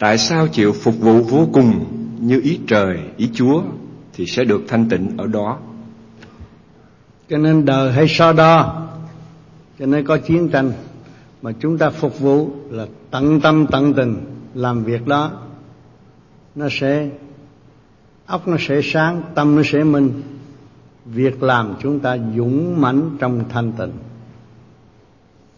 tại sao chịu phục vụ vô cùng như ý trời, ý chúa thì sẽ được thanh tịnh ở đó? Cho nên đời hay so đo, cho nên có chiến tranh mà chúng ta phục vụ là tận tâm, tận tình làm việc đó. Nó sẽ, óc nó sẽ sáng, tâm nó sẽ minh. Việc làm chúng ta dũng mãnh trong thanh tịnh.